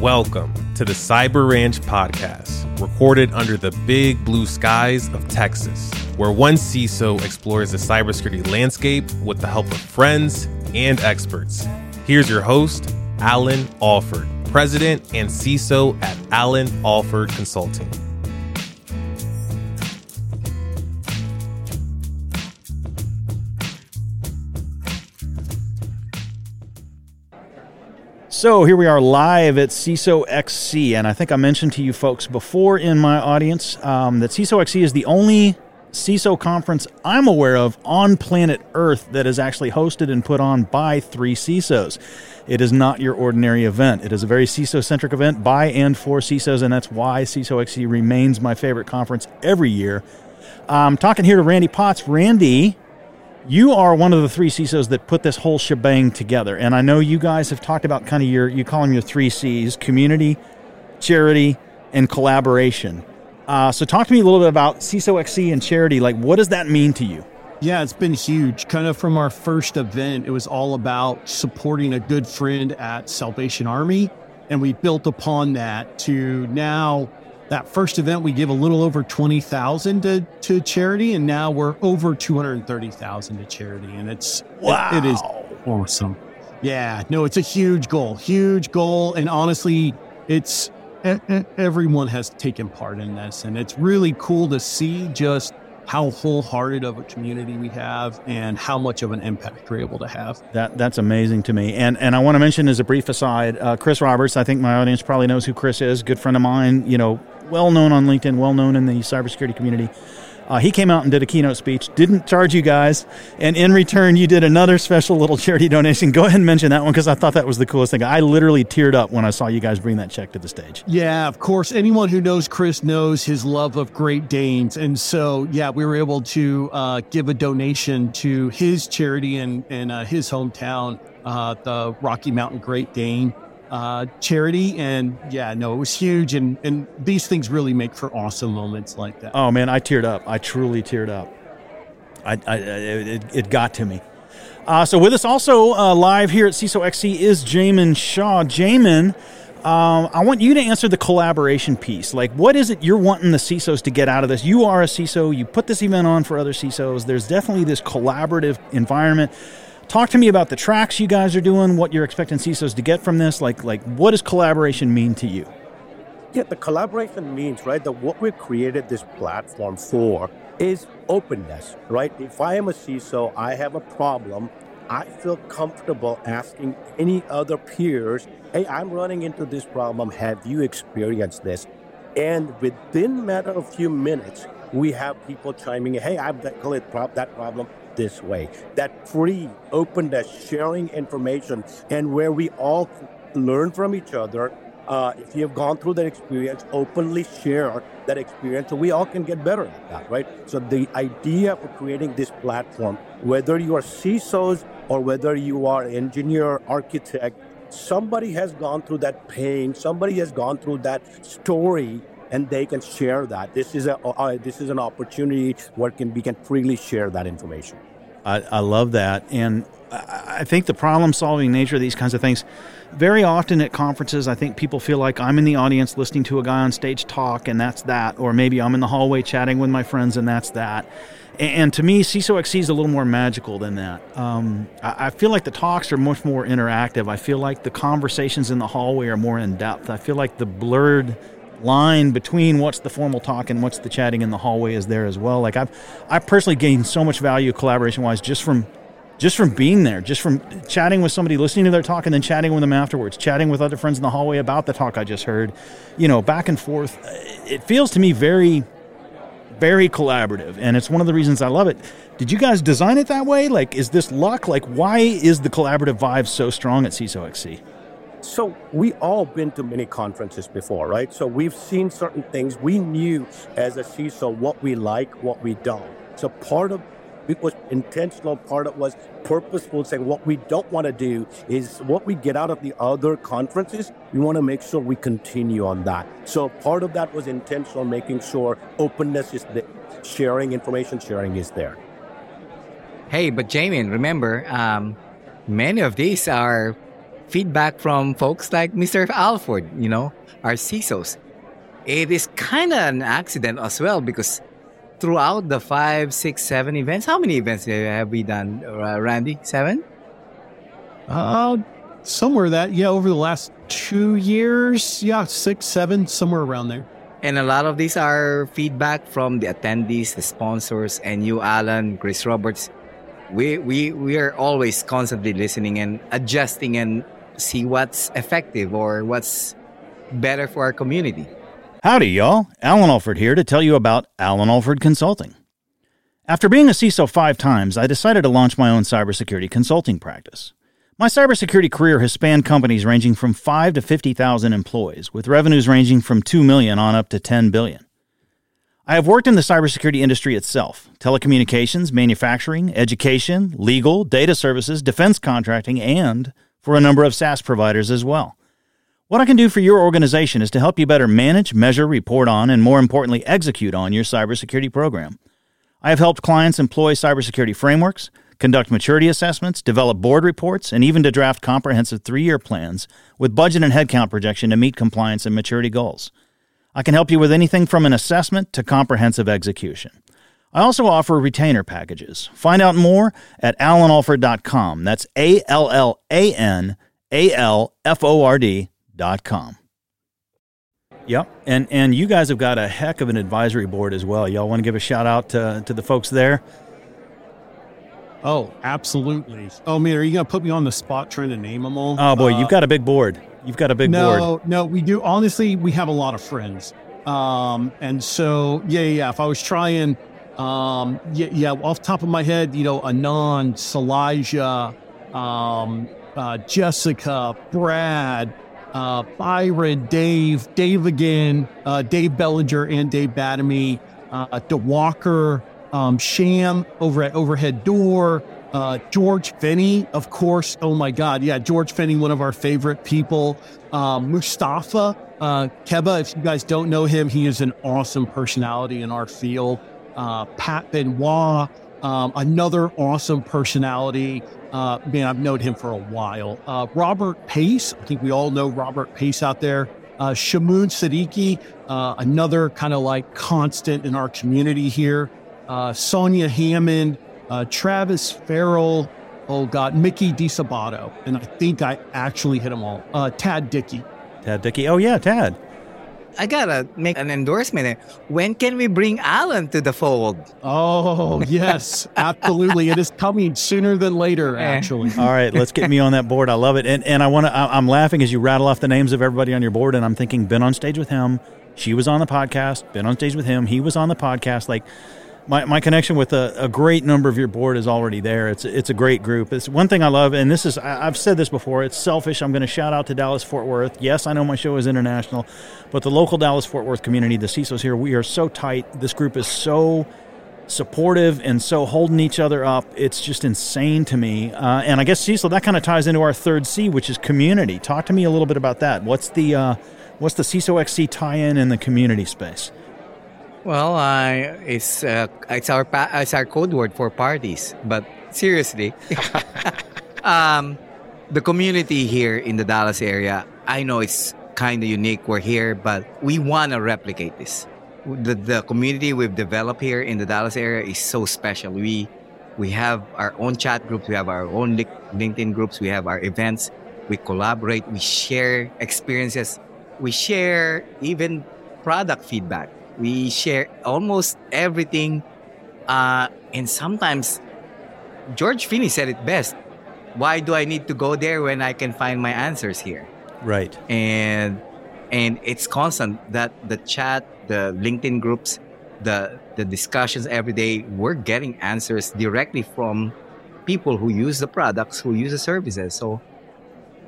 Welcome to the Cyber Ranch podcast, recorded under the big blue skies of Texas, where one CISO explores the cybersecurity landscape with the help of friends and experts. Here's your host, Allan Alford, President and CISO at Allan Alford Consulting. So here we are live at CISO XC, and I think I mentioned to you folks before in my audience um, that CISO XC is the only CISO conference I'm aware of on planet Earth that is actually hosted and put on by three CISOs. It is not your ordinary event. It is a very CISO centric event by and for CISOs, and that's why CISO XC remains my favorite conference every year. I'm talking here to Randy Potts. Randy, you are one of the three CISOs that put this whole shebang together. And I know you guys have talked about kind of your, you call them your three C's community, charity, and collaboration. Uh, so talk to me a little bit about CISO XC and charity. Like, what does that mean to you? Yeah, it's been huge. Kind of from our first event, it was all about supporting a good friend at Salvation Army. And we built upon that to now that first event we give a little over 20,000 to, to charity and now we're over 230,000 to charity and it's wow. it, it is awesome. Yeah, no, it's a huge goal, huge goal and honestly, it's everyone has taken part in this and it's really cool to see just how wholehearted of a community we have and how much of an impact we're able to have. That that's amazing to me. And and I want to mention as a brief aside, uh, Chris Roberts. I think my audience probably knows who Chris is. Good friend of mine. You know, well known on LinkedIn, well known in the cybersecurity community. Uh, he came out and did a keynote speech, didn't charge you guys, and in return, you did another special little charity donation. Go ahead and mention that one because I thought that was the coolest thing. I literally teared up when I saw you guys bring that check to the stage. Yeah, of course. Anyone who knows Chris knows his love of Great Danes. And so, yeah, we were able to uh, give a donation to his charity in, in uh, his hometown, uh, the Rocky Mountain Great Dane uh, charity. And yeah, no, it was huge. And, and these things really make for awesome moments like that. Oh, man, I teared up. I truly teared up. I, I it, it got to me. Uh, so with us also uh, live here at CISO XC is Jaimin Shah. Jaimin, um, I want you to answer the collaboration piece. Like, what is it you're wanting the CISOs to get out of this? You are a CISO. You put this event on for other CISOs. There's definitely this collaborative environment. Talk to me about the tracks you guys are doing, what you're expecting CISOs to get from this. Like, like what does collaboration mean to you? Yeah, the collaboration means, right, that what we've created this platform for is openness, right? If I am a CISO, I have a problem, I feel comfortable asking any other peers, hey, I'm running into this problem. Have you experienced this? And within matter of few minutes, we have people chiming hey, I've got that problem this way. That free, openness, sharing information, and where we all learn from each other. Uh, if you have gone through that experience, openly share that experience so we all can get better at that, right? So the idea for creating this platform, whether you are CISOs or whether you are engineer, architect, somebody has gone through that pain, somebody has gone through that story and they can share that. This is a uh, this is an opportunity where can we can freely share that information. I, I love that, and I, think the problem solving nature of these kinds of things. Very often at conferences, I think people feel like I'm in the audience listening to a guy on stage talk, and that's that. Or maybe I'm in the hallway chatting with my friends, and that's that. And to me, CISO XC is a little more magical than that. Um, I feel like the talks are much more interactive. I feel like the conversations in the hallway are more in depth. I feel like the blurred line between what's the formal talk and what's the chatting in the hallway is there as well. Like I've I personally gained so much value collaboration wise just from just from being there, just from chatting with somebody, listening to their talk, and then chatting with them afterwards, chatting with other friends in the hallway about the talk I just heard, you know, back and forth. Uh, it feels to me very, very collaborative, and it's one of the reasons I love it. Did you guys design it that way? Like, is this luck? Like, why is the collaborative vibe so strong at CISO XC? So we all been to many conferences before, right? So we've seen certain things. We knew as a CISO what we like, what we don't. So part of it was intentional, part of it was purposeful, saying what we don't want to do is what we get out of the other conferences, we want to make sure we continue on that. So part of that was intentional, making sure openness is there, sharing information, sharing is there. Hey, but Jaimin, remember, um, many of these are feedback from folks like Mr. Alford, you know, our CISOs. It is kind of an accident as well because throughout the five, six, seven events, how many events have we done, uh, Randy? Seven? Uh, somewhere that, yeah, over the last two years, yeah, six, seven, somewhere around there. And a lot of these are feedback from the attendees, the sponsors, and you, Allan, Chris Roberts. We, we, we are always constantly listening and adjusting and see what's effective or what's better for our community. Howdy, y'all. Allan Alford here to tell you about Allan Alford Consulting. After being a CISO five times, I decided to launch my own cybersecurity consulting practice. My cybersecurity career has spanned companies ranging from 5 to 50,000 employees, with revenues ranging from 2 million on up to 10 billion. I have worked in the cybersecurity industry itself telecommunications, manufacturing, education, legal, data services, defense contracting, and for a number of SaaS providers as well. What I can do for your organization is to help you better manage, measure, report on, and more importantly, execute on your cybersecurity program. I have helped clients employ cybersecurity frameworks conduct maturity assessments, develop board reports, and even to draft comprehensive three year plans with budget and headcount projection to meet compliance and maturity goals. I can help you with anything from an assessment to comprehensive execution. I also offer retainer packages. Find out more at allanalford.com. That's A L L A N A L F O R D.com. Yep, and and you guys have got a heck of an advisory board as well. Y'all want to give a shout out to, to the folks there? Oh, absolutely. Oh man, are you gonna put me on the spot trying to name them all? Oh boy, uh, you've got a big board. You've got a big no, board. No, no, we do. Honestly, we have a lot of friends. Um, and so yeah, yeah. If I was trying, um, yeah, yeah. Off top of my head, you know, Anand, Salija, um, uh, Jessica, Brad, uh, Byron, Dave, Dave again, uh, Dave Bellinger, and Dave Batamy, uh, DeWalker um, Sham over at Overhead Door, uh, George Finney, of course. Oh my God. Yeah, George Finney, one of our favorite people. Um, Mustafa uh, Keba, if you guys don't know him, he is an awesome personality in our field. Uh, Pat Benoit, um, another awesome personality. Uh, man, I've known him for a while. Uh, Robert Pace, I think we all know Robert Pace out there. Uh, Shamoon Siddiqui, uh, another kind of like constant in our community here uh, Sonia Hammond, uh, Travis Farrell, oh God, Mickey DiSabato. And I think I actually hit them all. Tad Dickey. Tad Dickey. Oh, yeah, Tad. I gotta make an endorsement. When can we bring Allan to the fold? Oh yes, absolutely. It is coming sooner than later. Eh. Actually. All right, let's get me on that board. I love it, and and I want to. I'm laughing as you rattle off the names of everybody on your board, and I'm thinking, been on stage with him. She was on the podcast. Been on stage with him. He was on the podcast. Like my, my connection with a, a, great number of your board is already there. It's it's a great group. It's one thing I love, and this is I, have said this before. It's selfish. I'm going to shout out to Dallas Fort Worth. Yes, I know my show is international, but the local Dallas Fort Worth community, the CISOs here, we are so tight. This group is so supportive and so holding each other up. It's just insane to me. Uh, and I guess Cecil, that kind of ties into our third C, which is community. Talk to me a little bit about that. What's the uh, what's the CISO XC tie-in in the community space? Well, it's uh, it's our it's our code word for parties. But seriously, um, the community here in the Dallas area, I know it's kind of unique. We're here, but we want to replicate this. The the community we've developed here in the Dallas area is so special. We we have our own chat groups, we have our own LinkedIn groups, we have our events. We collaborate, we share experiences, we share even product feedback we share almost everything. Uh, and sometimes George Finney said it best. Why do I need to go there when I can find my answers here? Right. And and it's constant that the chat, the LinkedIn groups, the the discussions every day, we're getting answers directly from people who use the products, who use the services. So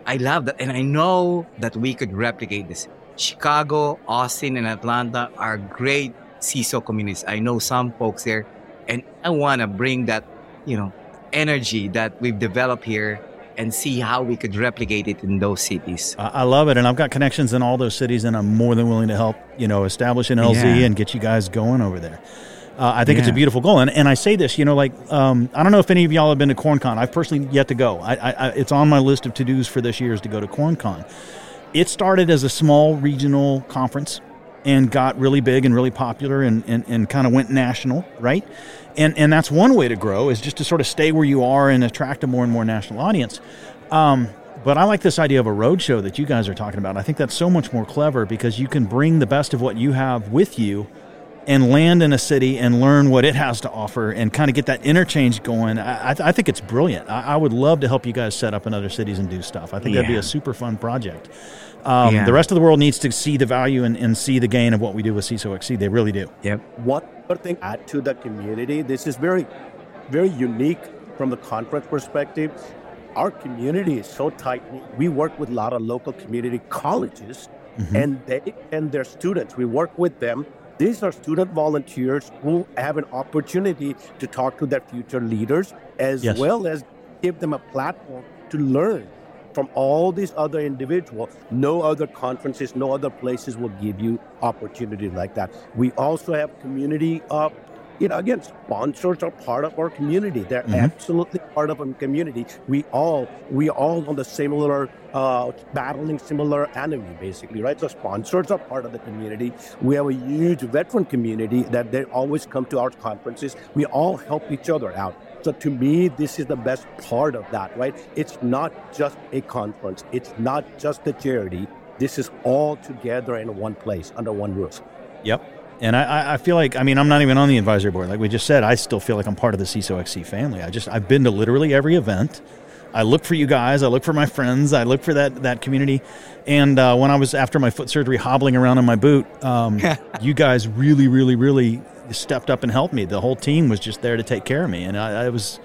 I love that. And I know that we could replicate this. Chicago, Austin, and Atlanta are great CISO communities. I know some folks there, and I want to bring that, you know, energy that we've developed here and see how we could replicate it in those cities. I love it, and I've got connections in all those cities, and I'm more than willing to help, you know, establish an LZ yeah. and get you guys going over there. Uh, I think it's a beautiful goal, and, and I say this, you know, like um, I don't know if any of y'all have been to CornCon. I've personally yet to go. I, I, I, it's on my list of to dos for this year is to go to CornCon. It started as a small regional conference and got really big and really popular and, and, and kind of went national, right? And and that's one way to grow is just to sort of stay where you are and attract a more and more national audience. Um, but I like this idea of a road show that you guys are talking about. I think that's so much more clever because you can bring the best of what you have with you and land in a city and learn what it has to offer and kind of get that interchange going. I, I, I think it's brilliant. I, I would love to help you guys set up in other cities and do stuff. I think that'd be a super fun project. Um, Yeah. The rest of the world needs to see the value and, and see the gain of what we do with CISO XC. They really do. Yep. One other thing add to the community. This is very, very unique from the conference perspective. Our community is so tight. We work with a lot of local community colleges, and they and their students. We work with them. These are student volunteers who have an opportunity to talk to their future leaders, as Yes. well as give them a platform to learn from all these other individuals. No other conferences, no other places will give you opportunity like that. We also have community uh, you know, again, sponsors are part of our community. They're absolutely part of our community. We all we all on the similar uh, battling similar enemy, basically, right? So sponsors are part of the community. We have a huge veteran community that they always come to our conferences. We all help each other out. So to me, this is the best part of that, right? It's not just a conference. It's not just a charity. This is all together in one place under one roof. Yep. And I- I, feel like, I mean, I'm not even on the advisory board. Like we just said, I still feel like I'm part of the CISO XC family. I just, I've been to literally every event. I look for you guys. I look for my friends. I look for that, that community. And uh, when I was after my foot surgery, hobbling around in my boot, um, you guys really, really, really stepped up and helped me. The whole team was just there to take care of me. And I, I was,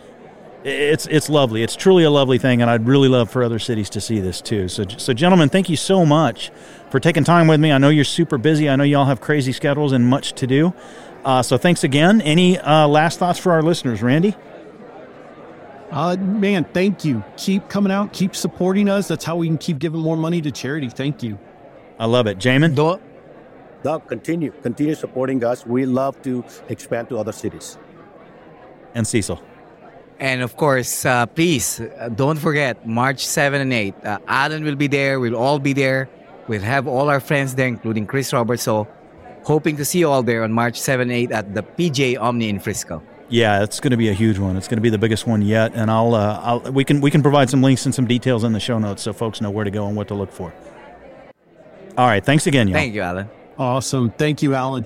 it's it's lovely. It's truly a lovely thing, and I'd really love for other cities to see this too. So, so gentlemen, thank you so much for taking time with me. I know you're super busy. I know y'all have crazy schedules and much to do. Uh, so, thanks again. Any uh, last thoughts for our listeners, Randy? Uh, man, thank you. Keep coming out. Keep supporting us. That's how we can keep giving more money to charity. Thank you. I love it, Jaimin. Don't Doug, continue, continue supporting us. We love to expand to other cities. and Cecil. And of course, uh, please uh, don't forget March 7 and 8. Uh, Allan will be there. We'll all be there. We'll have all our friends there, including Chris Roberts. So, hoping to see you all there on March 7 and 8 at the PGA Omni in Frisco. Yeah, it's going to be a huge one. It's going to be the biggest one yet, and I'll, uh, I'll we can we can provide some links and some details in the show notes so folks know where to go and what to look for. All right, thanks again, y'all. Thank you, Allan. Awesome. Thank you, Allan.